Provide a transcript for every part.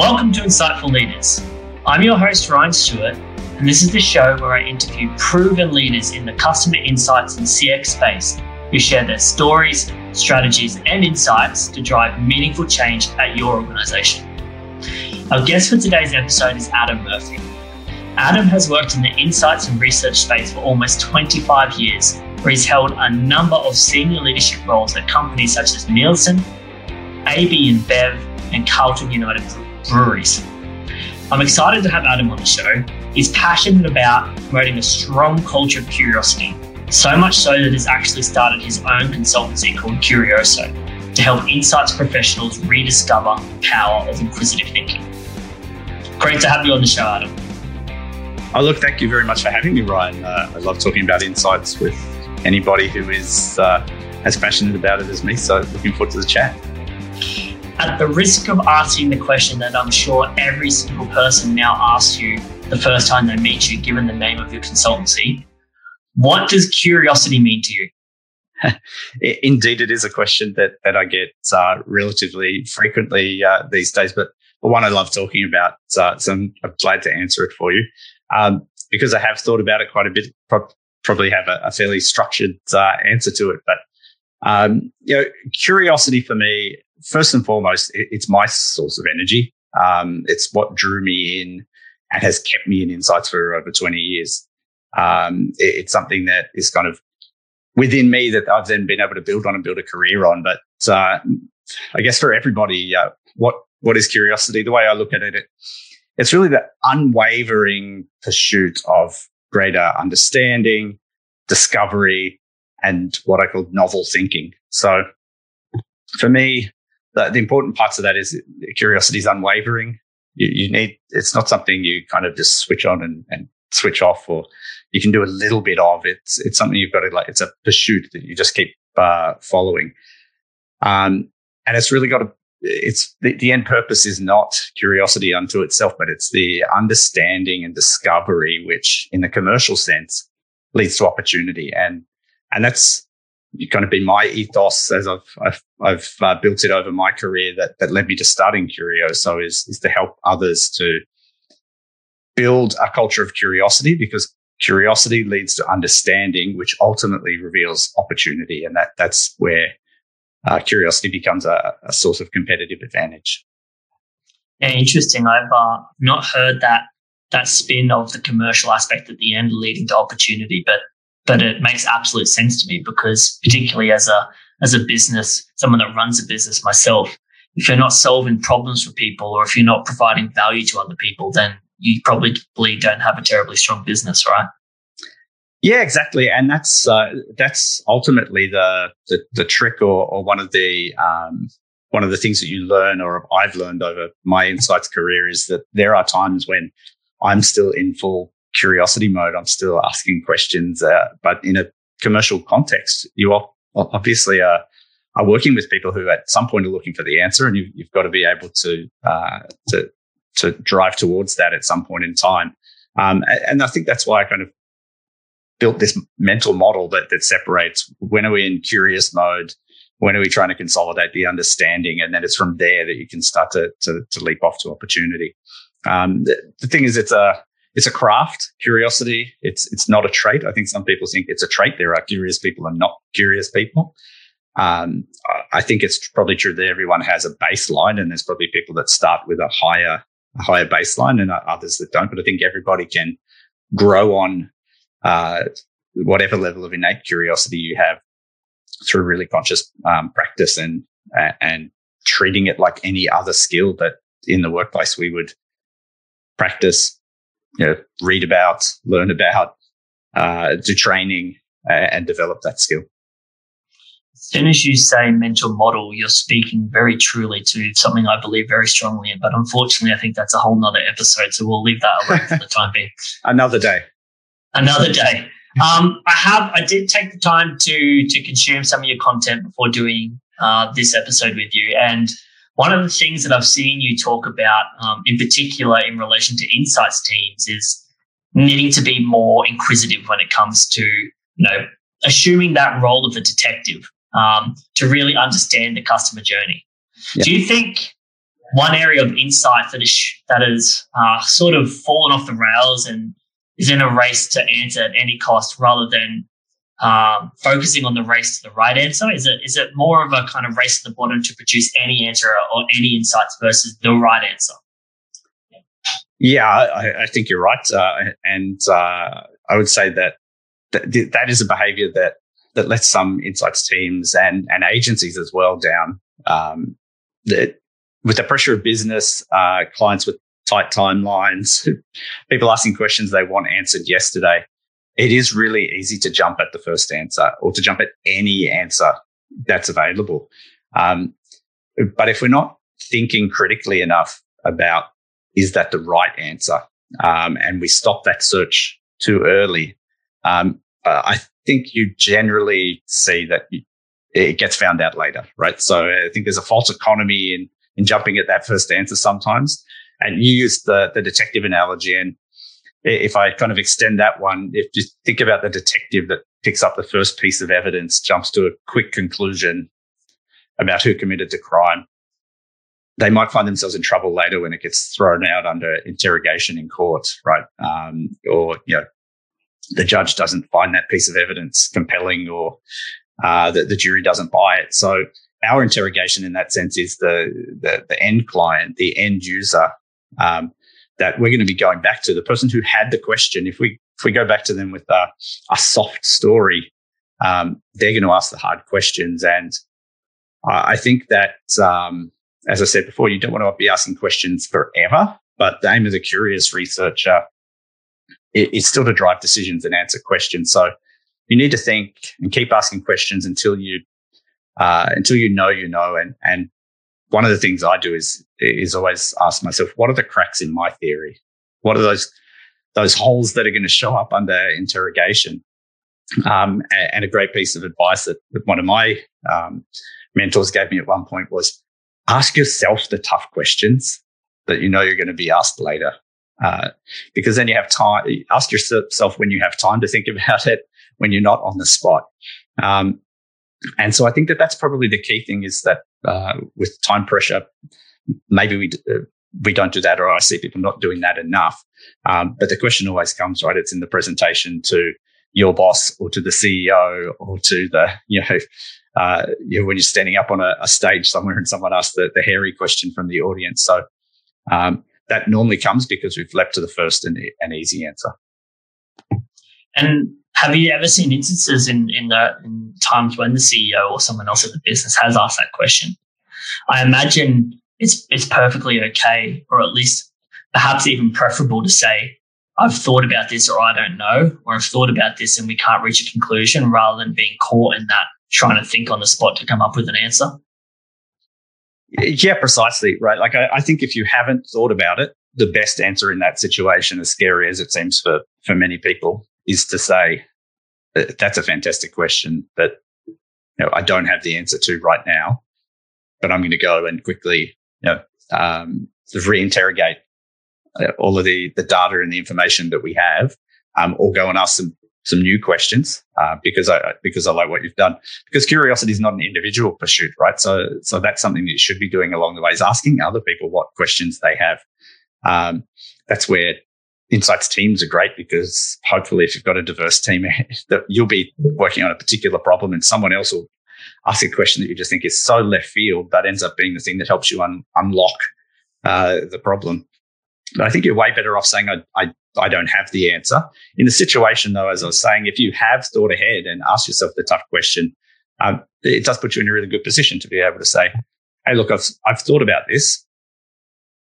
Welcome to Insightful Leaders. I'm your host, Ryan Stewart, and this is the show where I interview proven leaders in the customer insights and CX space who share their stories, strategies, and insights to drive meaningful change at your organization. Our guest for today's episode is Adam Murphy. Adam has worked in the insights and research space for almost 25 years, where he's held a number of senior leadership roles at companies such as Nielsen, AB InBev, and Carlton United breweries. I'm excited to have Adam on the show. He's passionate about promoting a strong culture of curiosity, so much so that he's actually started his own consultancy called Curioso to help insights professionals rediscover the power of inquisitive thinking. Great to have you on the show, Adam. Oh, look, thank you very much for having me, Ryan. Uh, I love talking about insights with anybody who is uh, as passionate about it as me. So, looking forward to the chat at the risk of asking the question that I'm sure every single person now asks you the first time they meet you, given the name of your consultancy, what does curiosity mean to you? Indeed, it is a question that, that I get uh, relatively frequently uh, these days, but the one I love talking about. Uh, so I'm, glad to answer it for you um, because I have thought about it quite a bit. Pro- probably have a, a fairly structured uh, answer to it, but um, you know, curiosity for me first and foremost, it, it's my source of energy. Um, it's what drew me in and has kept me in insights for over 20 years. Um, it, it's something that is kind of within me that I've then been able to build on and build a career on. But uh, I guess for everybody, uh, what what is curiosity? The way I look at it, it it's really the unwavering pursuit of greater understanding, discovery, and what I call novel thinking. So for me, the, the important parts of that is curiosity is unwavering. You, you, need, it's not something you kind of just switch on and, and switch off, or you can do a little bit of. It's, it's something you've got to like, it's a pursuit that you just keep uh, following. Um, and it's really got to, it's the, the end purpose is not curiosity unto itself, but it's the understanding and discovery, which in the commercial sense leads to opportunity. And, and that's, kind of been my ethos as I've I've, I've uh, built it over my career that that led me to starting Curioso is is to help others to build a culture of curiosity because curiosity leads to understanding, which ultimately reveals opportunity, and that that's where uh, curiosity becomes a, a, source of competitive advantage. Yeah, interesting. I've uh, not heard that that spin of the commercial aspect at the end leading to opportunity, but but it makes absolute sense to me because particularly as a as a business, someone that runs a business myself, if you're not solving problems for people or if you're not providing value to other people, then you probably don't have a terribly strong business, right? Yeah, exactly, and that's uh, that's ultimately the, the, the trick, or, or one of the um, one of the things that you learn, or I've learned over my insights career, is that there are times when I'm still in full curiosity mode. I'm still asking questions, uh, but in a commercial context, you obviously are, are working with people who at some point are looking for the answer, and you've, you've got to be able to uh, to to drive towards that at some point in time. Um, and I think that's why I kind of built this mental model that that separates when are we in curious mode, when are we trying to consolidate the understanding, and then it's from there that you can start to to, to leap off to opportunity. Um, the, the, thing is, it's a it's a craft, curiosity. It's it's not a trait. I think some people think it's a trait. There are curious people and not curious people. Um, I think it's probably true that everyone has a baseline, and there's probably people that start with a higher a higher baseline, and others that don't. But I think everybody can grow on uh, whatever level of innate curiosity you have through really conscious um, practice and and treating it like any other skill that in the workplace we would practice you know, read about, learn about, uh, do training uh, and develop that skill. As soon as you say mental model, you're speaking very truly to something I believe very strongly in. But unfortunately, I think that's a whole nother episode. So we'll leave that alone for the time being. Another day. Another day. Um, I have, I did take the time to to consume some of your content before doing uh, this episode with you, and one of the things that I've seen you talk about, um, in particular in relation to insights teams, is needing to be more inquisitive when it comes to, you know, assuming that role of the detective um, to really understand the customer journey. Yeah. Do you think one area of insight that is that has uh, sort of fallen off the rails and is in a race to answer at any cost rather than um, focusing on the race to the right answer? Is it is it more of a kind of race to the bottom to produce any answer or any insights versus the right answer? Yeah, I, I think you're right, uh, and uh, I would say that th- that is a behaviour that that lets some insights teams and and agencies as well down. Um, that with the pressure of business, uh, clients with tight timelines, people asking questions they want answered yesterday it is really easy to jump at the first answer or to jump at any answer that's available. Um, but if we're not thinking critically enough about is that the right answer, um, and we stop that search too early, um, uh, I think you generally see that it gets found out later, right? So I think there's a false economy in in jumping at that first answer sometimes. And you use the the detective analogy, and if I kind of extend that one, if you think about the detective that picks up the first piece of evidence, jumps to a quick conclusion about who committed the crime, they might find themselves in trouble later when it gets thrown out under interrogation in court, right? Um, or, you know, the judge doesn't find that piece of evidence compelling or uh, the, the jury doesn't buy it. So our interrogation in that sense is the, the, the end client, the end user. Um, that we're going to be going back to the person who had the question. If we if we go back to them with a, a soft story, um, they're going to ask the hard questions. And I think that, um, as I said before, you don't want to be asking questions forever. But the aim of the curious researcher is still to drive decisions and answer questions. So you need to think and keep asking questions until you uh, until you know you know, and and one of the things I do is is always ask myself, what are the cracks in my theory? What are those those holes that are going to show up under interrogation? Um, and, a great piece of advice that, that one of my um, mentors gave me at one point was ask yourself the tough questions that you know you're going to be asked later. Uh, because then you have time, ask yourself when you have time to think about it when you're not on the spot. Um, and so I think that that's probably the key thing is that uh, with time pressure, maybe we uh, we don't do that, or I see people not doing that enough. Um, but the question always comes, right? It's in the presentation to your boss or to the CEO or to the you know. Uh, you know, when you're standing up on a, a, stage somewhere and someone asks the, the hairy question from the audience. So um, that normally comes because we've leapt to the first and, and easy answer. And have you ever seen instances in in the in times when the CEO or someone else at the business has asked that question? I imagine it's it's perfectly okay, or at least perhaps even preferable to say, I've thought about this or I don't know, or I've thought about this and we can't reach a conclusion rather than being caught in that trying to think on the spot to come up with an answer. Yeah, precisely. Right. Like I, I think if you haven't thought about it, the best answer in that situation, as scary as it seems for for many people, is to say, that's a fantastic question that you know I don't have the answer to right now, but I'm going to go and quickly you know um, sort of reinterrogate uh, all of the the data and the information that we have, um, or go and ask some some new questions uh, because I because I like what you've done. Because curiosity is not an individual pursuit, right? So so that's something that you should be doing along the way is asking other people what questions they have. Um, that's where insights teams are great because hopefully if you've got a diverse team that you'll be working on a particular problem and someone else will ask a question that you just think is so left field that ends up being the thing that helps you un- unlock uh, the problem. But i think you're way better off saying I, I, I don't have the answer. In the situation though as i was saying if you have thought ahead and asked yourself the tough question um, it does put you in a really good position to be able to say hey look i've, I've thought about this.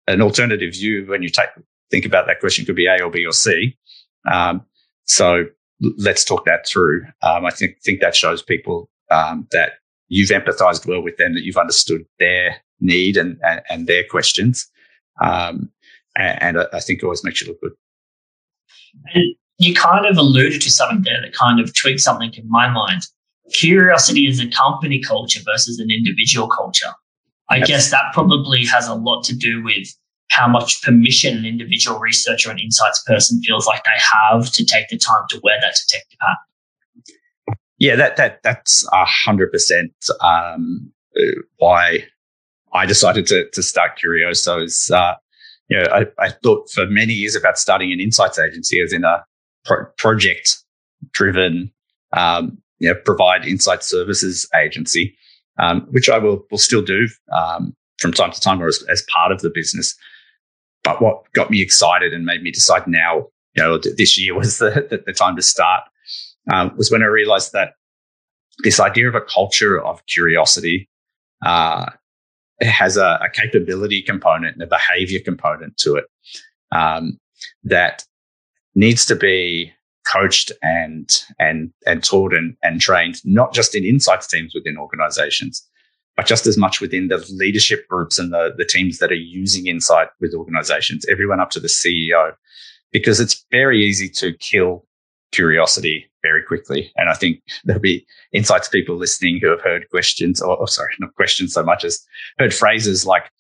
An alternative view when you take think about that question could be A or B or C. Um, so let's talk that through. Um, I think think that shows people um, that you've empathized well with them, that you've understood their need and and, and their questions, um, and, and, I think it always makes you look good. And you kind of alluded to something there that kind of tweaked something in my mind. Curiosity is a company culture versus an individual culture. I guess that probably has a lot to do with how much permission an individual researcher and insights person feels like they have to take the time to wear that detective hat. Yeah, that that that's a hundred percent um, why I decided to, to start Curioso's, uh, you know, I, I, thought for many years about starting an insights agency as in a pro- project driven, um, you know, provide insight services agency, um, which I will, will still do, um, from time to time or as, as part of the business. But what got me excited and made me decide now, you know, this year was the, the, the time to start, um, was when I realized that this idea of a culture of curiosity, uh, has a, a, capability component and a behavior component to it um, that needs to be coached and and and taught and, and trained not just in insights teams within organizations but just as much within the leadership groups and the, the teams that are using insight with organizations everyone up to the ceo because it's very easy to kill curiosity very quickly. And I think there'll be insights people listening who have heard questions, or, or sorry, not questions so much as heard phrases like,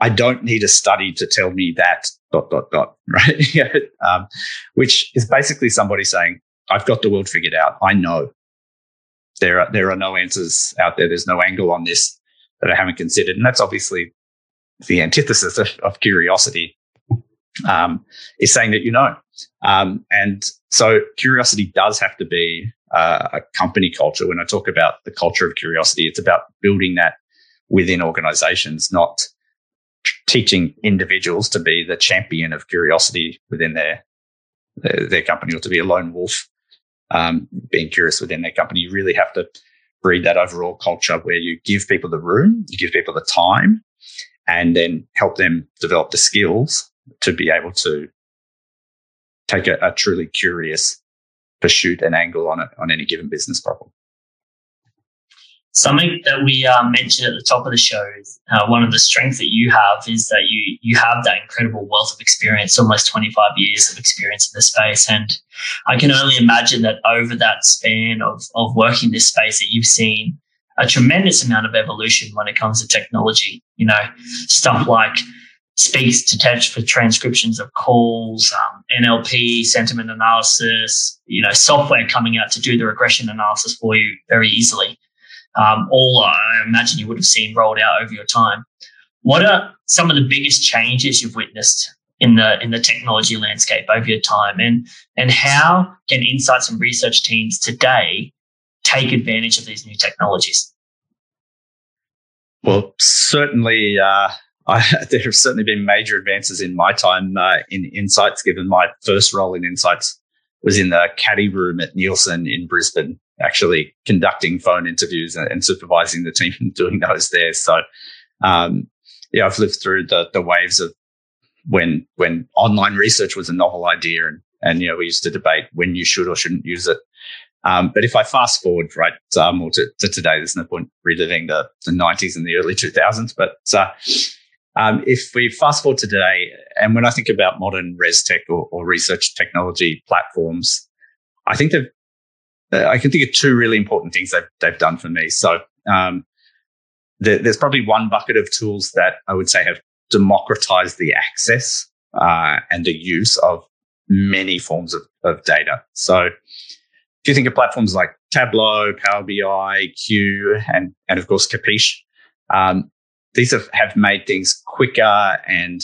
I don't need a study to tell me that dot, dot, dot, right? um, which is basically somebody saying, I've got the world figured out. I know there are, there are no answers out there. There's no angle on this that I haven't considered. And that's obviously the antithesis of, of curiosity um, is saying that you know. Um, and so curiosity does have to be uh, a company culture. When I talk about the culture of curiosity, it's about building that within organizations, not teaching individuals to be the champion of curiosity within their their, their company or to be a lone wolf um, being curious within their company. You really have to breed that overall culture where you give people the room, you give people the time, and then help them develop the skills to be able to take a, a truly curious pursuit and angle on it on any given business problem. Something that we uh, mentioned at the top of the show is uh, one of the strengths that you have is that you you have that incredible wealth of experience, almost 25 years of experience in the space. And I can only imagine that over that span of, of working this space that you've seen a tremendous amount of evolution when it comes to technology, you know, stuff like speaks to text for transcriptions of calls, um, NLP, sentiment analysis, you know, software coming out to do the regression analysis for you very easily. Um, all I imagine you would have seen rolled out over your time. What are some of the biggest changes you've witnessed in the in the technology landscape over your time, and and how can insights and research teams today take advantage of these new technologies? Well, certainly. Uh I, there have certainly been major advances in my time uh, in Insights, given my first role in Insights was in the CATI room at Nielsen in Brisbane, actually conducting phone interviews and, supervising the team and doing those there. So, um, yeah, I've lived through the, the waves of when when online research was a novel idea, and and you know we used to debate when you should or shouldn't use it. Um, but if I fast forward right uh, more to, to, today, there's no point reliving the, the 90s and the early 2000s. But uh, um, if we fast forward to today, and when I think about modern res tech or, or research technology platforms, I think they've, uh, I can think of two really important things they've, they've done for me. So, um, the, there's probably one bucket of tools that I would say have democratized the access uh, and the use of many forms of, of data. So, if you think of platforms like Tableau, Power BI, Q, and, and of course Capiche, um, these have, have made things quicker and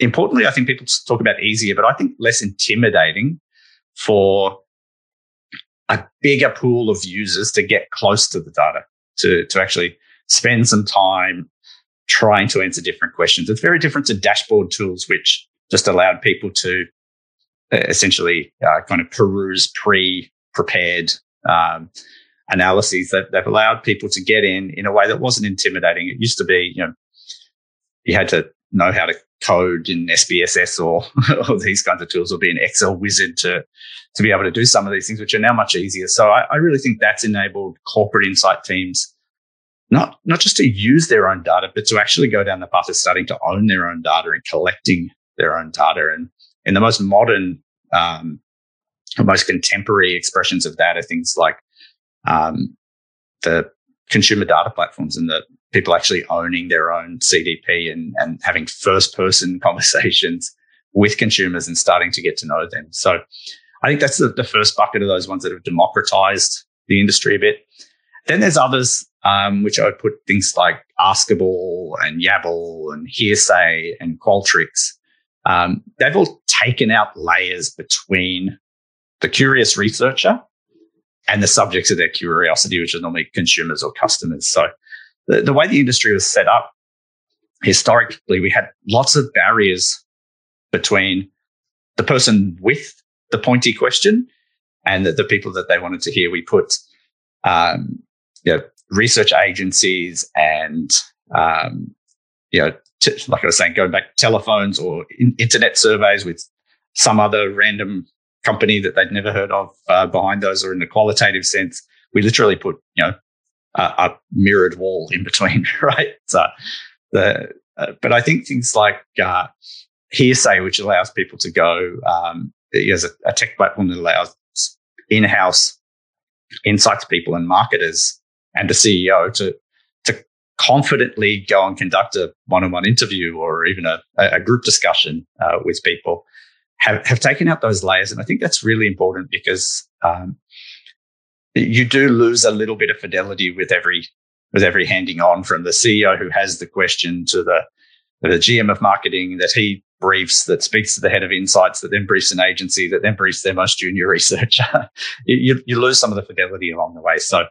importantly, I think people talk about easier, but I think less intimidating for a bigger pool of users to get close to the data, to, to actually spend some time trying to answer different questions. It's very different to dashboard tools, which just allowed people to uh, essentially uh, kind of peruse pre prepared um, analyses that they've allowed people to get in in a way that wasn't intimidating. It used to be, you know, you had to know how to code in SPSS or, or these kinds of tools or be an Excel wizard to, to be able to do some of these things, which are now much easier. So I, I really think that's enabled corporate insight teams not, not just to use their own data, but to actually go down the path of starting to own their own data and collecting their own data. And in the most modern, um, most contemporary expressions of that are things like um, the consumer data platforms and the people actually owning their own CDP and, and having first person conversations with consumers and starting to get to know them. So I think that's the, the first bucket of those ones that have democratized the industry a bit. Then there's others um, which I would put things like Askable and Yabble and Hearsay and Qualtrics. Um, they've all taken out layers between the curious researcher and the subjects of their curiosity, which are normally consumers or customers. So the, the way the industry was set up historically, we had lots of barriers between the person with the pointy question and the, the people that they wanted to hear. We put um, you know, research agencies and um, you know, t- like I was saying, going back telephones or in- internet surveys with some other random company that they'd never heard of uh, behind those, or in a qualitative sense, we literally put you know a, a mirrored wall in between, right? So the uh, but I think things like uh, hearsay, which allows people to go um, as a, a tech platform that allows in-house insights people and marketers and the CEO to to confidently go and conduct a one-on-one interview or even a, a group discussion uh, with people have, have taken out those layers. And I think that's really important because um, you do lose a little bit of fidelity with every with every handing on from the CEO who has the question to the the GM of marketing that he briefs that speaks to the head of insights that then briefs an agency that then briefs their most junior researcher. you, you lose some of the fidelity along the way. So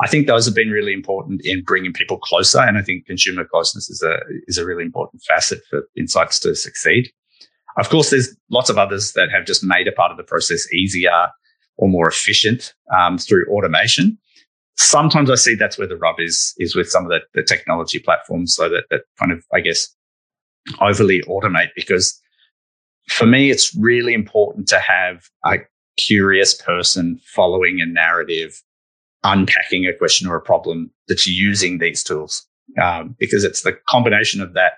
I think those have been really important in bringing people closer. And I think consumer closeness is a, is a really important facet for insights to succeed. Of course, there's lots of others that have just made a part of the process easier or more efficient um, through automation. Sometimes I see that's where the rub is, is with some of the, the technology platforms. So that, that kind of, I guess, overly automate because for me, it's really important to have a curious person following a narrative, unpacking a question or a problem that's using these tools. Um, because it's the combination of that,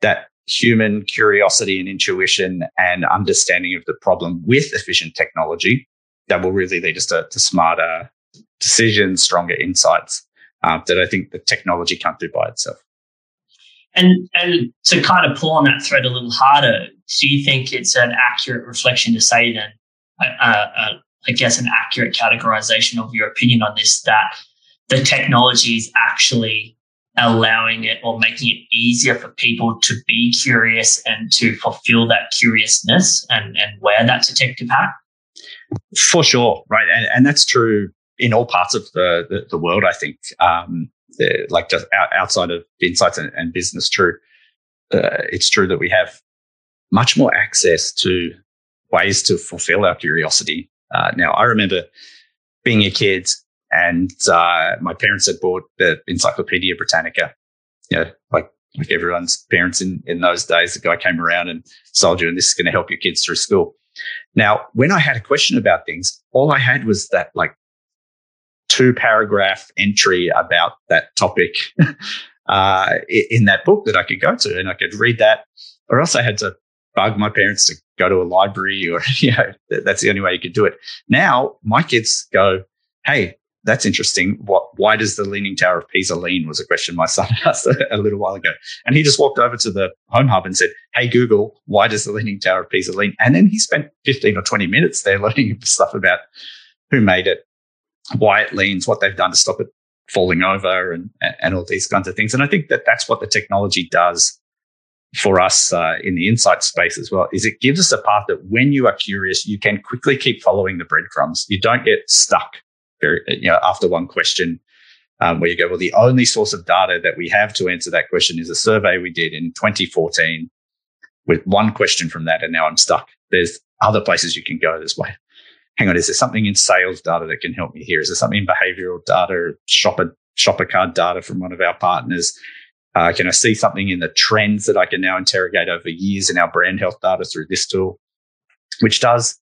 that human curiosity and intuition and understanding of the problem with efficient technology that will really lead us to, to smarter decisions, stronger insights uh, that I think the technology can't do by itself. And and to kind of pull on that thread a little harder, do you think it's an accurate reflection to say then, uh, uh, I guess, an accurate categorization of your opinion on this that the technology is actually allowing it or making it easier for people to be curious and to fulfill that curiousness and, and wear that detective hat? For sure, right, and, and that's true in all parts of the the, the world. I think, um, like just outside of insights and, and business, true. Uh, it's true that we have much more access to ways to fulfill our curiosity. Uh, now, I remember being a kid and uh, my parents had bought the Encyclopedia Britannica. You know, like like everyone's parents in in those days, the guy came around and sold you, and this is going to help your kids through school. Now, when I had a question about things, all I had was that like two paragraph entry about that topic uh, in that book that I could go to, and I could read that, or else I had to bug my parents to go to a library, or you know, that's the only way you could do it. Now my kids go, "Hey, that's interesting. What, why does the Leaning Tower of Pisa lean? Was a question my son asked a, little while ago. And he just walked over to the Home Hub and said, Hey, Google, why does the Leaning Tower of Pisa lean? And then he spent 15 or 20 minutes there learning stuff about who made it, why it leans, what they've done to stop it falling over, and, and all these kinds of things. And I think that that's what the technology does for us uh, in the insight space as well is it gives us a path that when you are curious you can quickly keep following the breadcrumbs you don't get stuck very, you know, after one question, um, where you go, well, the only source of data that we have to answer that question is a survey we did in 2014 with one question from that, and now I'm stuck. There's other places you can go this way. Hang on, is there something in sales data that can help me here? Is there something in behavioral data, shopper shopper card data from one of our partners? Uh, can I see something in the trends that I can now interrogate over years in our brand health data through this tool, which does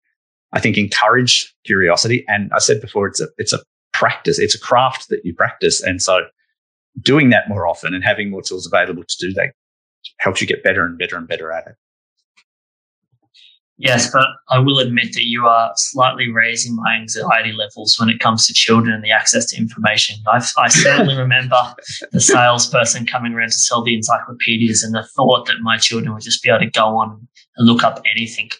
I think encourage curiosity. And I said before, it's a it's a practice, it's a craft that you practice. And so doing that more often and having more tools available to do that helps you get better and better and better at it. Yes, but I will admit that you are slightly raising my anxiety levels when it comes to children and the access to information. I've, I certainly remember the salesperson coming around to sell the encyclopedias and the thought that my children would just be able to go on and look up anything.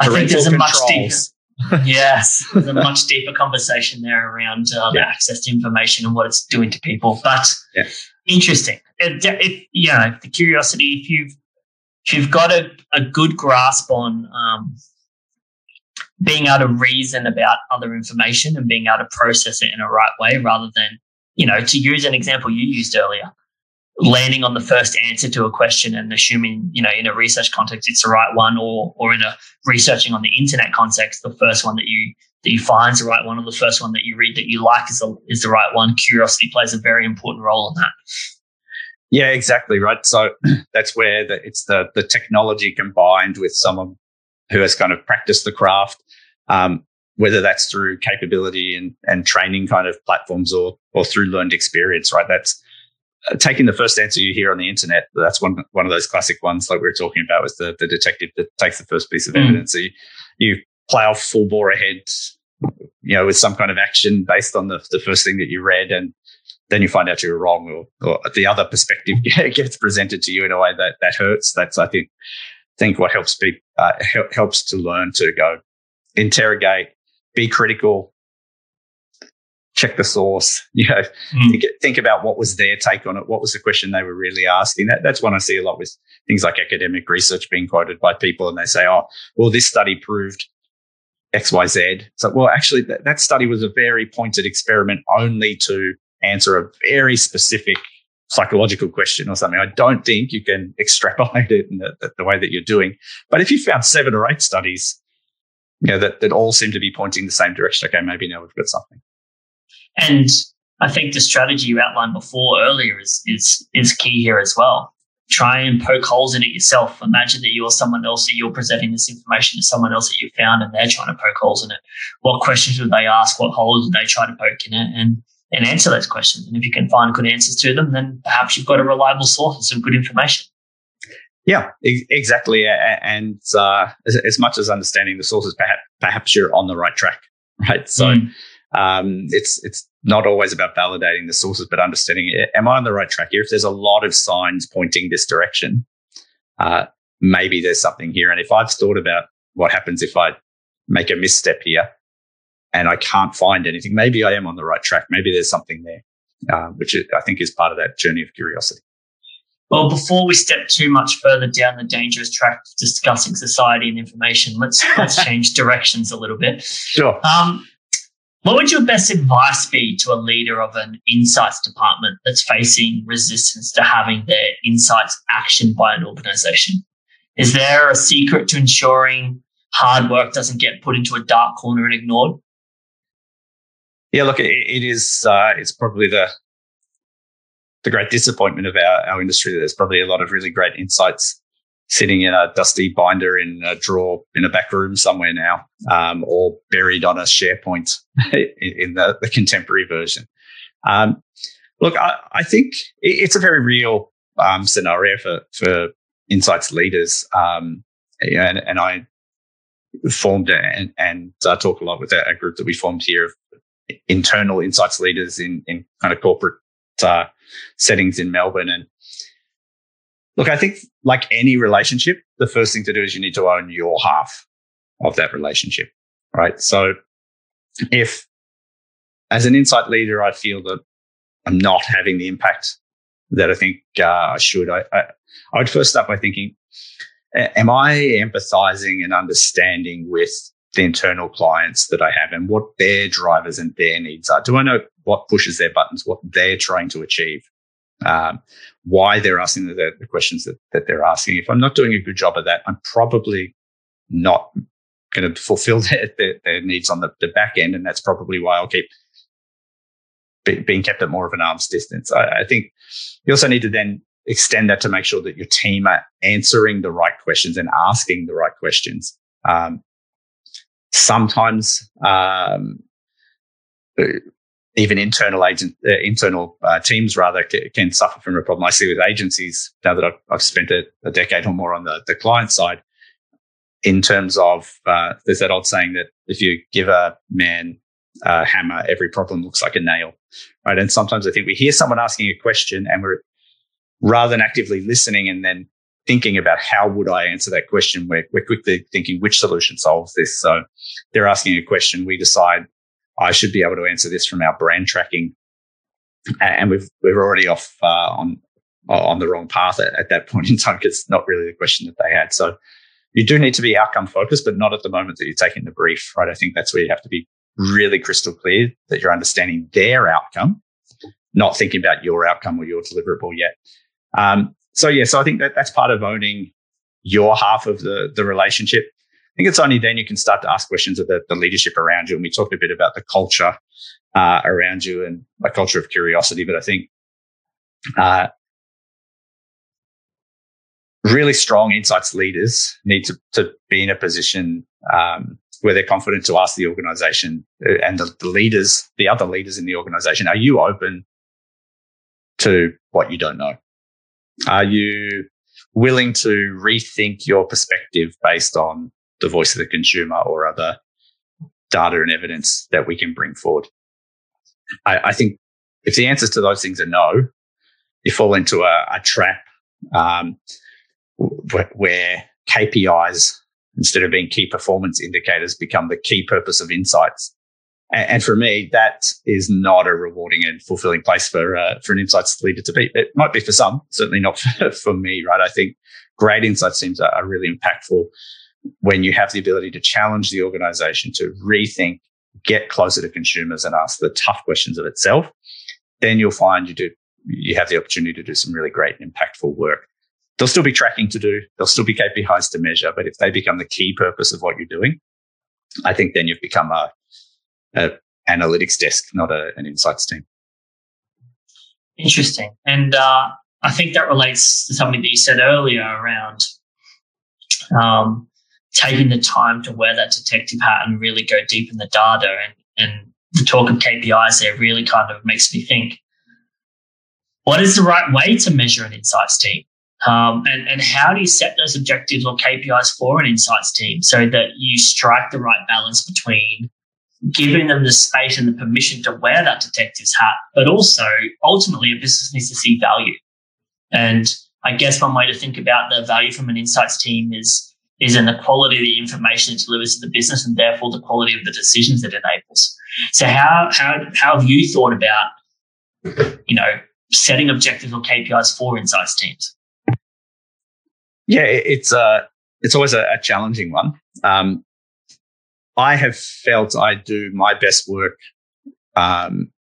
I think there's a much deeper. yes, there's a much deeper conversation there around uh, yeah. the access to information and what it's doing to people. But yeah. interesting. It, it, you know, the curiosity. If you've if you've got a, a good grasp on um, being able to reason about other information and being able to process it in a right way, rather than you know, to use an example you used earlier, landing on the first answer to a question and assuming, you know, in a research context it's the right one, or or in a researching on the internet context, the first one that you that you find is the right one, or the first one that you read that you like is the is the right one. Curiosity plays a very important role in that. Yeah, exactly right. So that's where the, it's the the technology combined with someone who has kind of practiced the craft, um, whether that's through capability and and training kind of platforms or or through learned experience. Right, that's taking the first answer you hear on the internet, that's one one of those classic ones like we were talking about was the, the detective that takes the first piece of mm. evidence. So you, you plow full bore ahead, you know, with some kind of action based on the, the first thing that you read and then you find out you're wrong or, or the other perspective gets presented to you in a way that, that hurts. That's, I think, think what helps be, uh, helps to learn to go interrogate, be critical, check the source, you know, mm. think, think, about what was their take on it. What was the question they were really asking? That, that's one I see a lot with things like academic research being quoted by people and they say, oh, well, this study proved X, Y, Z. So, well, actually that, that study was a very pointed experiment only to answer a very specific psychological question or something. I don't think you can extrapolate it in the, the, way that you're doing. But if you found seven or eight studies, you know, that, that all seem to be pointing the same direction, okay, maybe now we've got something. And I think the strategy you outlined before earlier is is is key here as well. Try and poke holes in it yourself. Imagine that you're someone else that you're presenting this information to someone else that you found and they're trying to poke holes in it. What questions would they ask? What holes would they try to poke in it? And and answer those questions. And if you can find good answers to them, then perhaps you've got a reliable source of some good information. Yeah, exactly. And uh, as, as, much as understanding the sources, perhaps, perhaps you're on the right track, right? So mm. um, it's it's not always about validating the sources, but understanding am I on the right track here? If there's a lot of signs pointing this direction, uh, maybe there's something here. And if I've thought about what happens if I make a misstep here, and I can't find anything. Maybe I am on the right track. Maybe there's something there, uh, which I think is part of that journey of curiosity. Well, before we step too much further down the dangerous track of discussing society and information, let's let's change directions a little bit. Sure. Um, what would your best advice be to a leader of an insights department that's facing resistance to having their insights actioned by an organization? Is there a secret to ensuring hard work doesn't get put into a dark corner and ignored? yeah, look, it, it is. Uh, it's probably the the great disappointment of our, our industry. There's probably a lot of really great insights sitting in a dusty binder in a drawer in a back room somewhere now, um, or buried on a SharePoint in, the, the, contemporary version. Um, look, I, I, think it's a very real um, scenario for for insights leaders, um, and, and, I formed and, and uh, talk a lot with a, a, group that we formed here of internal insights leaders in, in kind of corporate uh, settings in Melbourne. And look, I think like any relationship, the first thing to do is you need to own your half of that relationship, right? So if as an insight leader, I feel that I'm not having the impact that I think uh, I should, I, I, I would first start by thinking, am I empathizing and understanding with the internal clients that I have and what their drivers and their needs are. Do I know what pushes their buttons, what they're trying to achieve, um, why they're asking the, the questions that, that they're asking? If I'm not doing a good job of that, I'm probably not going to fulfill their, their, their, needs on the, the back end. And that's probably why I'll keep be, being kept at more of an arm's distance. I, I think you also need to then extend that to make sure that your team are answering the right questions and asking the right questions. Um, sometimes um, even internal agent, uh, internal uh, teams rather c- can suffer from a problem. I see with agencies now that I've, I've spent a, a, decade or more on the, the client side. In terms of, uh, there's that old saying that if you give a man a hammer, every problem looks like a nail, right? And sometimes I think we hear someone asking a question and we're rather than actively listening and then thinking about how would I answer that question, we're, we're quickly thinking which solution solves this. So they're asking a question. We decide I should be able to answer this from our brand tracking. And we've, we're already off uh, on, on the wrong path at, at that point in time because it's not really the question that they had. So you do need to be outcome focused, but not at the moment that you're taking the brief, right? I think that's where you have to be really crystal clear that you're understanding their outcome, not thinking about your outcome or your deliverable yet. Um, so yeah, so I think that that's part of owning your half of the the relationship. I think it's only then you can start to ask questions of the, the leadership around you. And we talked a bit about the culture uh, around you and a culture of curiosity. But I think uh, really strong insights leaders need to, to be in a position um, where they're confident to ask the organization uh, and the, the, leaders, the other leaders in the organization, are you open to what you don't know? Are you willing to rethink your perspective based on the voice of the consumer or other data and evidence that we can bring forward? I, I think if the answers to those things are no, you fall into a, a trap um, where KPIs, instead of being key performance indicators, become the key purpose of insights. And, and for me, that is not a rewarding and fulfilling place for uh, for an insights leader to be. It might be for some, certainly not for, for me, right? I think great insights teams are, are really impactful when you have the ability to challenge the organization to rethink, get closer to consumers and ask the tough questions of itself. Then you'll find you do you have the opportunity to do some really great and impactful work there'll still be tracking to do. There'll still be KPIs to measure. But if they become the key purpose of what you're doing, I think then you've become a, a analytics desk, not a, an insights team. Interesting. And uh, I think that relates to something that you said earlier around um, taking the time to wear that detective hat and really go deep in the data. And, and the talk of KPIs there really kind of makes me think what is the right way to measure an insights team? Um, and, and how do you set those objectives or KPIs for an insights team so that you strike the right balance between giving them the space and the permission to wear that detective's hat, but also ultimately a business needs to see value. And I guess one way to think about the value from an insights team is is in the quality of the information it delivers to the business and therefore the quality of the decisions it enables. So how how how have you thought about you know setting objectives or KPIs for insights teams? Yeah, it's uh, it's always a, a challenging one. Um, I have felt I do my best work um,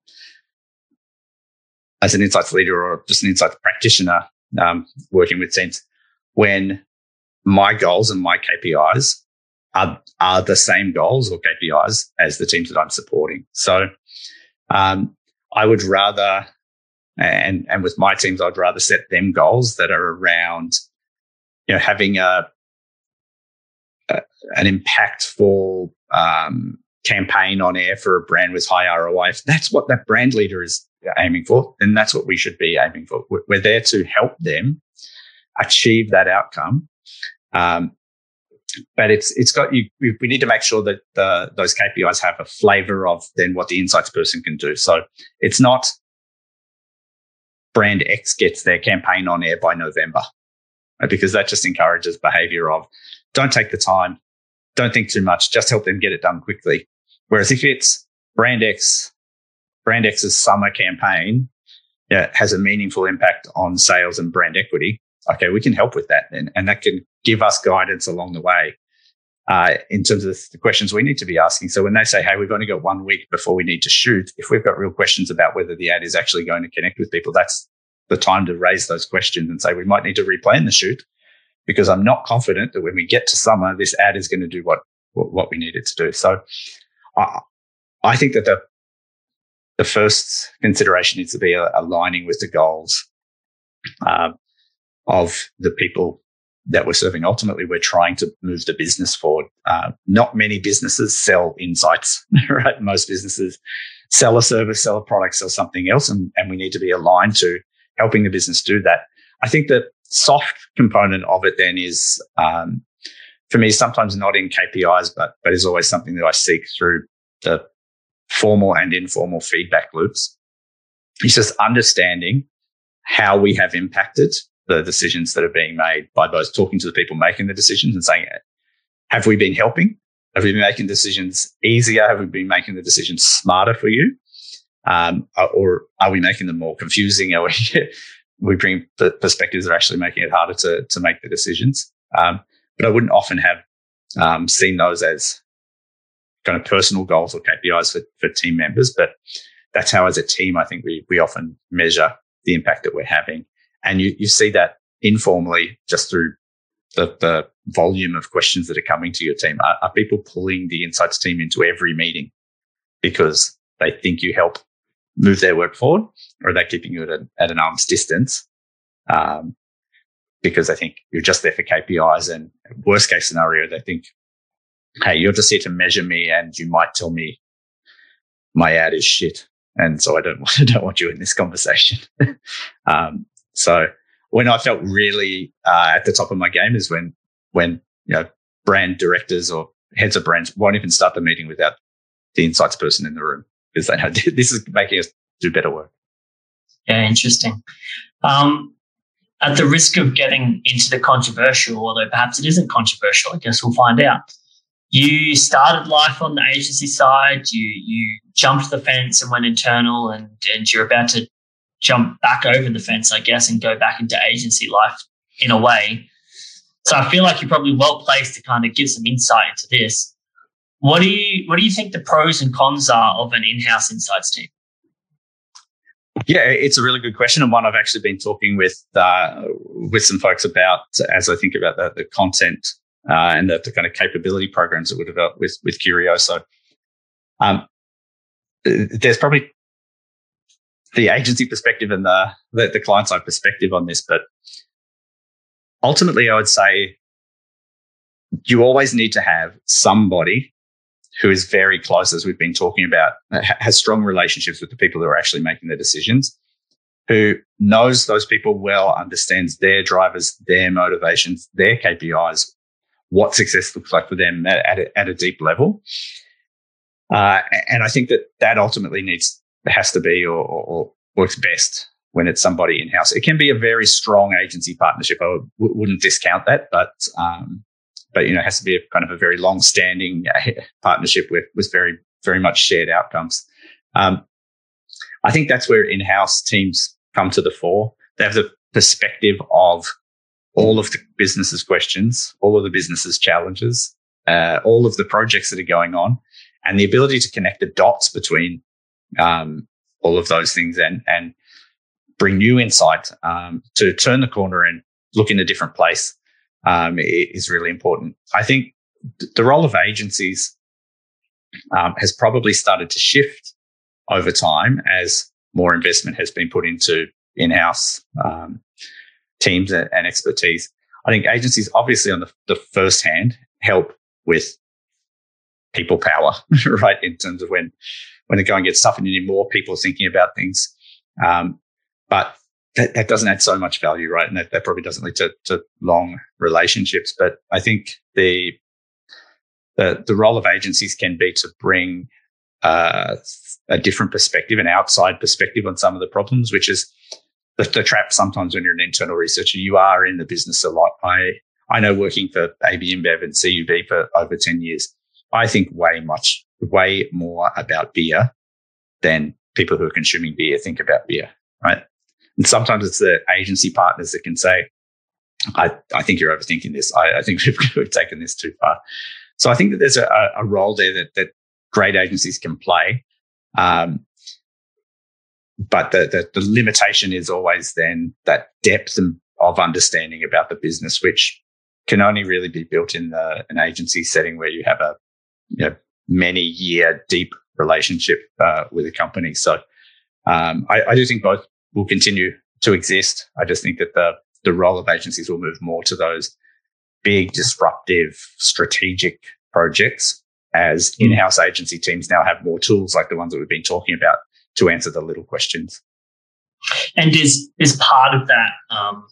as an insights leader or just an insights practitioner um, working with teams when my goals and my KPIs are, are the same goals or KPIs as the teams that I'm supporting. So um, I would rather, and, and with my teams, I'd rather set them goals that are around you know, having a, a an impactful um, campaign on air for a brand with high ROI, if that's what that brand leader is aiming for, then that's what we should be aiming for. We're there to help them achieve that outcome. Um, but it's it's got you. We need to make sure that the, those KPIs have a flavor of then what the insights person can do. So it's not brand X gets their campaign on air by November because that just encourages behavior of don't take the time, don't think too much, just help them get it done quickly. Whereas if it's brand X, brand X's summer campaign yeah, has a meaningful impact on sales and brand equity, okay, we can help with that. And, and that can give us guidance along the way uh, in terms of the questions we need to be asking. So when they say, hey, we've only got one week before we need to shoot, if we've got real questions about whether the ad is actually going to connect with people, that's the time to raise those questions and say we might need to replan the shoot because I'm not confident that when we get to summer, this ad is going to do what what, what we need it to do. So I, I think that the the first consideration needs to be aligning with the goals uh, of the people that we're serving. Ultimately, we're trying to move the business forward. Uh, not many businesses sell insights, right? Most businesses sell a service, sell a product, sell something else, and, and we need to be aligned to helping the business do that. I think the soft component of it then is, um, for me, sometimes not in KPIs, but but is always something that I seek through the formal and informal feedback loops. It's just understanding how we have impacted the decisions that are being made by both talking to the people making the decisions and saying, have we been helping? Have we been making decisions easier? Have we been making the decisions smarter for you? Um, or are we making them more confusing? Are we, we bring perspectives that are actually making it harder to, to make the decisions? Um, but I wouldn't often have um, seen those as kind of personal goals or KPIs for, for team members. But that's how, as a team, I think we, we often measure the impact that we're having. And you, you see that informally just through the, the volume of questions that are coming to your team. Are, are people pulling the insights team into every meeting because they think you help move their work forward, or are they keeping you at, a, at an arm's distance? Um, because they think you're just there for KPIs and worst case scenario, they think, Hey, you're just here to measure me and you might tell me my ad is shit. And so I don't, I don't want you in this conversation. um, so when I felt really uh, at the top of my game is when when you know brand directors or heads of brands won't even start the meeting without the insights person in the room because they know this is making us do better work. Yeah, interesting. Um, at the risk of getting into the controversial, although perhaps it isn't controversial, I guess we'll find out. You started life on the agency side. You you jumped the fence and went internal, and and you're about to jump back over the fence, I guess, and go back into agency life in a way. So I feel like you're probably well placed to kind of give some insight into this. What do you what do you think the pros and cons are of an in-house insights team? Yeah, it's a really good question, and one I've actually been talking with uh, with some folks about as I think about the, the content uh, and the, the, kind of capability programs that we developed with with Curioso. Um, there's probably the agency perspective and the, the, the client side perspective on this, but ultimately, I would say you always need to have somebody who is very close, as we've been talking about, has strong relationships with the people who are actually making the decisions, who knows those people well, understands their drivers, their motivations, their KPIs, what success looks like for them at, at, a, at a, deep level. Uh, and I think that that ultimately needs has to be or, or works best when it's somebody in house. It can be a very strong agency partnership. I w- wouldn't discount that, but um, but you know, it has to be a kind of a very long standing partnership with with very very much shared outcomes. Um, I think that's where in house teams come to the fore. They have the perspective of all of the business's questions, all of the business's challenges, uh, all of the projects that are going on, and the ability to connect the dots between um, all of those things and and bring new insight um, to turn the corner and look in a different place um, is really important. I think the role of agencies um, has probably started to shift over time as more investment has been put into in-house um, teams and, and, expertise. I think agencies, obviously, on the, the first hand, help with people power, right? In terms of when when the going gets tough and you need more people thinking about things. Um, but that, that, doesn't add so much value, right? And that, that probably doesn't lead to, to, long relationships. But I think the, the, the role of agencies can be to bring uh, a different perspective, an outside perspective on some of the problems, which is the, the trap sometimes when you're an internal researcher, you are in the business a lot. I, I know working for AB InBev and CUB for over 10 years, I think way much, way more about beer than people who are consuming beer think about beer, right? And sometimes it's the agency partners that can say, I, I think you're overthinking this. I, I think we've, we've, taken this too far. So I think that there's a, a role there that, that great agencies can play. Um, but the, the, the limitation is always then that depth of understanding about the business, which can only really be built in the, an agency setting where you have a you know, many year deep relationship uh, with a company. So um, I, I, do think both will continue to exist. I just think that the the role of agencies will move more to those big, disruptive, strategic projects as mm. in-house agency teams now have more tools like the ones that we've been talking about to answer the little questions. And is is part of that um,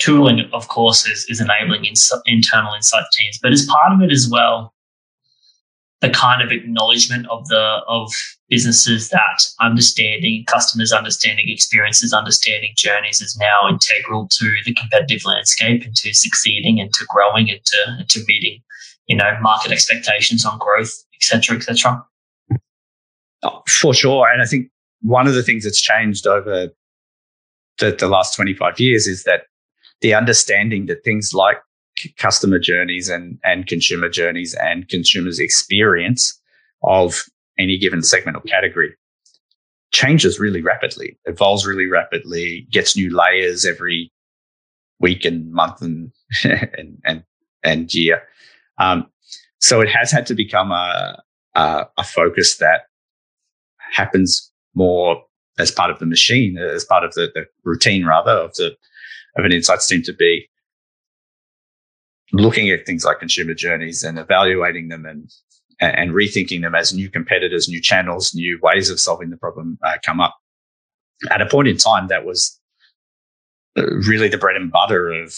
tooling, of course, is, is enabling ins- internal insight teams, but is part of it as well the kind of acknowledgement of the of businesses that understanding customers understanding experiences understanding journeys is now integral to the competitive landscape and to succeeding and to growing and to, and to meeting you know market expectations on growth etc etc oh, for sure. And i think one of the things that's changed over the, the last 25 years is that the understanding that things like customer journeys and, and consumer journeys and consumers experience of any given segment or category changes really rapidly, evolves really rapidly, gets new layers every week and month and and and, and year. Um, so it has had to become a, a, a focus that happens more as part of the machine, as part of the, the routine rather of the of an insights team to be looking at things like consumer journeys and evaluating them and and rethinking them as new competitors, new channels, new ways of solving the problem uh, come up. At a point in time, that was uh, really the bread and butter of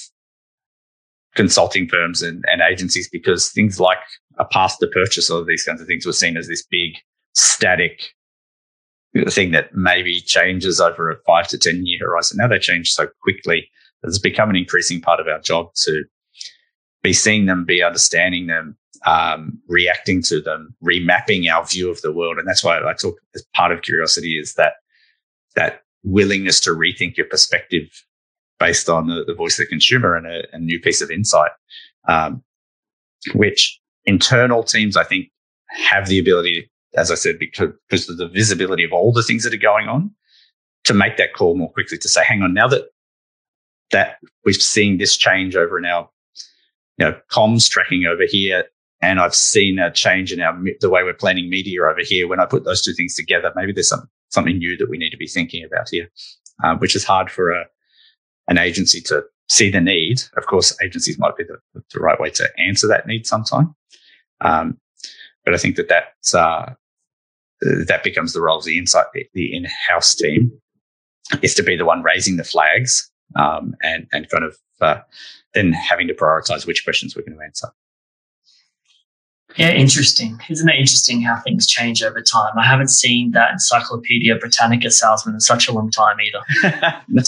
consulting firms and, and agencies because things like a path to purchase or these kinds of things were seen as this big static thing that maybe changes over a five to 10 year horizon. Now they change so quickly that it's become an increasing part of our job to be seeing them, be understanding them, um, reacting to them, remapping our view of the world. And that's why I talk as part of curiosity is that that willingness to rethink your perspective based on the, the voice of the consumer and a, a new piece of insight, um, which internal teams, I think, have the ability, as I said, because, because of the visibility of all the things that are going on, to make that call more quickly to say, hang on, now that that we've seen this change over in our you know, comms tracking over here, and I've seen a change in our the way we're planning media over here. When I put those two things together, maybe there's some something new that we need to be thinking about here, um, which is hard for a an agency to see the need. Of course, agencies might be the, the right way to answer that need sometime, um, but I think that that's uh, that becomes the role of the insight the in-house team is to be the one raising the flags um, and and kind of uh, then having to prioritize which questions we're going to answer. Yeah, interesting. Isn't it interesting how things change over time? I haven't seen that Encyclopedia Britannica salesman in such a long time either. no.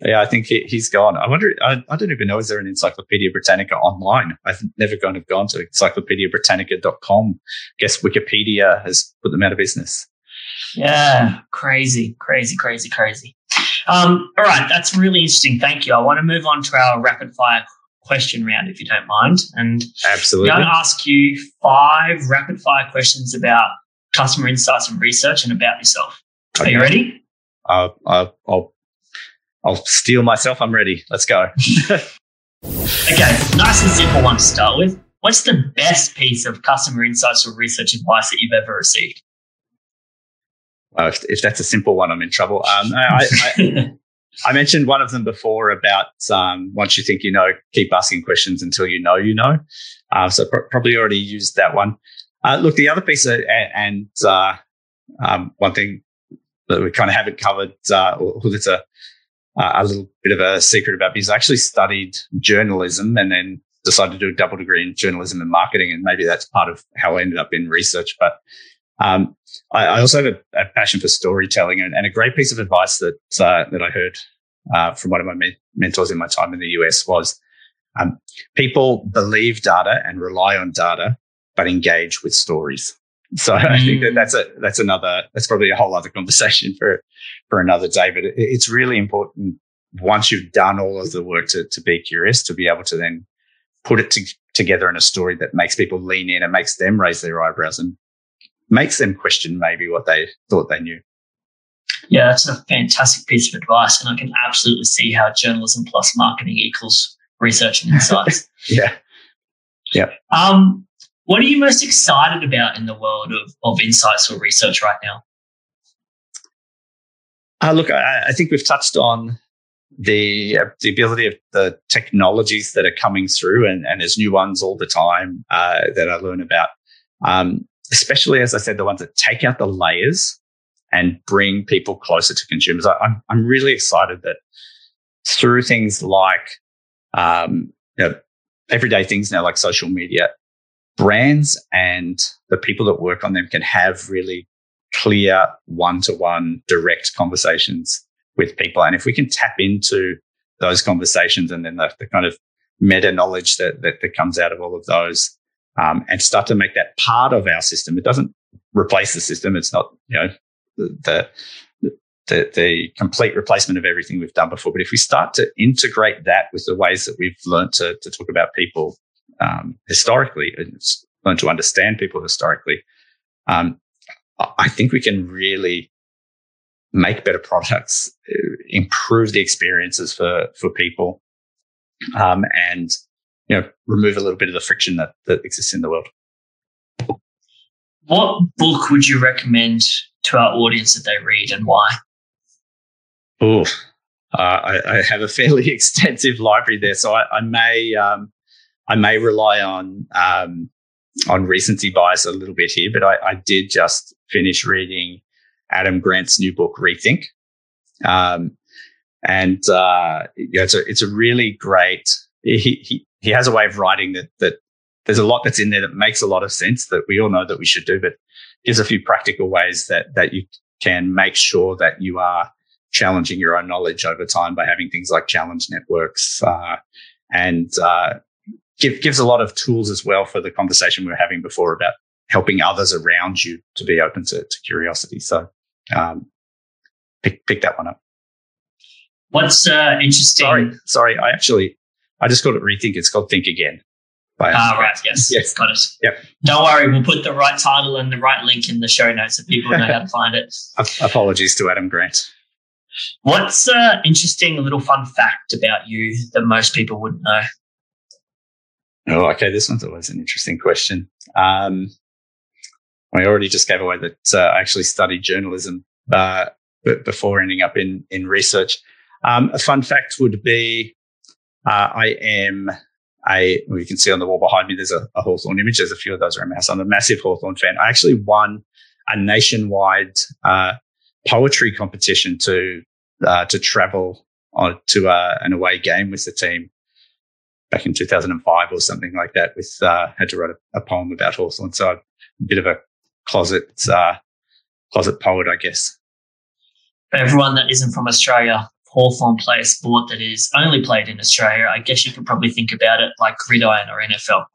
Yeah, I think he, has gone. I wonder, I, I, don't even know, is there an Encyclopedia Britannica online? I've never kind of gone to encyclopediabritannica.com. I guess Wikipedia has put them out of business. Yeah, crazy, crazy, crazy, crazy. Um, all right, that's really interesting. Thank you. I want to move on to our rapid fire question round, if you don't mind. And absolutely, I'm going to ask you five rapid fire questions about customer insights and research and about yourself. Okay. Are you ready? Uh, uh, I'll I'll steal myself. I'm ready. Let's go. okay, nice and simple one to start with. What's the best piece of customer insights or research advice that you've ever received? Well, if, if that's a simple one, I'm in trouble. Um, I, I, I, mentioned one of them before about um, once you think you know, keep asking questions until you know you know. Uh, so pr- probably already used that one. Uh, look, the other piece, of, and uh, um, one thing that we kind of haven't covered, uh, or that's a a little bit of a secret about me, is I actually studied journalism and then decided to do a double degree in journalism and marketing, and maybe that's part of how I ended up in research. But um, I, I, also have a, a, passion for storytelling, and, and, a great piece of advice that uh, that I heard uh, from one of my me- mentors in my time in the US was um, people believe data and rely on data, but engage with stories. So mm. I think that that's a that's another that's probably a whole other conversation for for another day. But it, it's really important once you've done all of the work to to be curious to be able to then put it to, together in a story that makes people lean in and makes them raise their eyebrows and makes them question maybe what they thought they knew. Yeah, that's a fantastic piece of advice. And I can absolutely see how journalism plus marketing equals research and insights. yeah. Yeah. Um, what are you most excited about in the world of, of insights or research right now? Uh, look, I, I, think we've touched on the uh, the ability of the technologies that are coming through, and, and there's new ones all the time uh, that I learn about. Um, especially as I said, the ones that take out the layers and bring people closer to consumers. I, am I'm really excited that through things like um, you know, everyday things now like social media, brands and the people that work on them can have really clear one-to-one direct conversations with people. And if we can tap into those conversations and then the, the kind of meta knowledge that, that, that comes out of all of those um, and start to make that part of our system. It doesn't replace the system. It's not, you know, the, the, the complete replacement of everything we've done before. But if we start to integrate that with the ways that we've learned to, to talk about people um, historically and learn to understand people historically, um, I think we can really make better products, improve the experiences for for people, um, and you know remove a little bit of the friction that that exists in the world. What book would you recommend to our audience that they read, and why? Oh, uh, I, I, have a fairly extensive library there, so I, I may um, I may rely on um, on recency bias a little bit here, but I, I did just finish reading Adam Grant's new book, Rethink. Um, and uh, yeah, it's a it's a really great. He he he has a way of writing that that there's a lot that's in there that makes a lot of sense that we all know that we should do, but gives a few practical ways that that you can make sure that you are challenging your own knowledge over time by having things like challenge networks uh, and uh, give, gives a lot of tools as well for the conversation we were having before about helping others around you to be open to, to curiosity. So um, pick, pick that one up. What's uh, interesting? Sorry, sorry. I actually, I just called it rethink. It's called think again. Ah, right. Yes. Yes. Got it. Yep. Don't worry. We'll put the right title and the right link in the show notes so people know how to find it. Apologies to Adam Grant. What's uh, interesting little fun fact about you that most people wouldn't know? Oh, okay. This one's always an interesting question. Um, I already just gave away that uh, I actually studied journalism uh, before ending up in in research. Um, a fun fact would be uh, I am a, well, you can see on the wall behind me, there's a, a Hawthorn image. There's a few of those around my house. I'm a massive Hawthorn fan. I actually won a nationwide uh, poetry competition to uh, to travel on, to uh, an away game with the team back in 2005 or something like that. With uh, had to write a, a poem about Hawthorn, so I'm a bit of a closet uh, closet poet, I guess. For everyone that isn't from Australia, Hawthorn play a sport that is only played in Australia. I guess you could probably think about it like gridiron or NFL.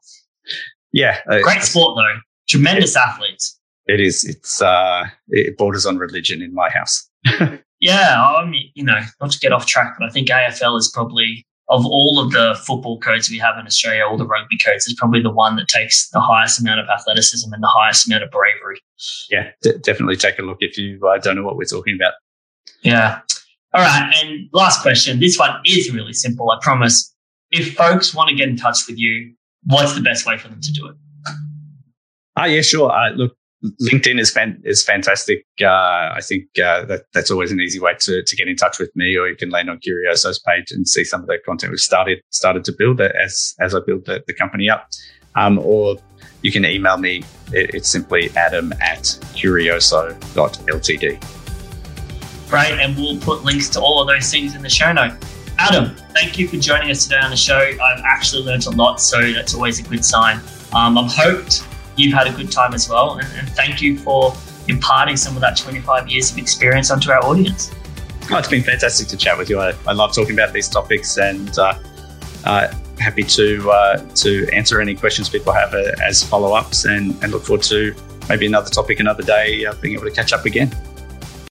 Yeah, great sport though. Tremendous athletes. It is. It's uh, it borders on religion in my house. yeah, I mean, you know, not to get off track, but I think AFL is probably of all of the football codes we have in Australia, all the rugby codes, is probably the one that takes the highest amount of athleticism and the highest amount of bravery. Yeah, d- definitely take a look if you uh, don't know what we're talking about. Yeah. All right. And last question. This one is really simple, I promise. If folks want to get in touch with you, what's the best way for them to do it? Ah, yeah, sure. Uh, look, LinkedIn is fan- is fantastic. Uh, I think uh, that that's always an easy way to to get in touch with me, or you can land on Curioso's page and see some of the content we've started started to build as as I build the, the company up. Um, or you can email me. It, it's simply adam at curioso.ltd. Great, and we'll put links to all of those things in the show note. Adam, thank you for joining us today on the show. I've actually learned a lot, so that's always a good sign. Um, I'm hoped you've had a good time as well. And, and thank you for imparting some of that 25 years of experience onto our audience. Oh, it's been fantastic to chat with you. I, I love talking about these topics and uh, uh, happy to uh, to answer any questions people have uh, as follow ups and, and look forward to maybe another topic another day, uh, being able to catch up again.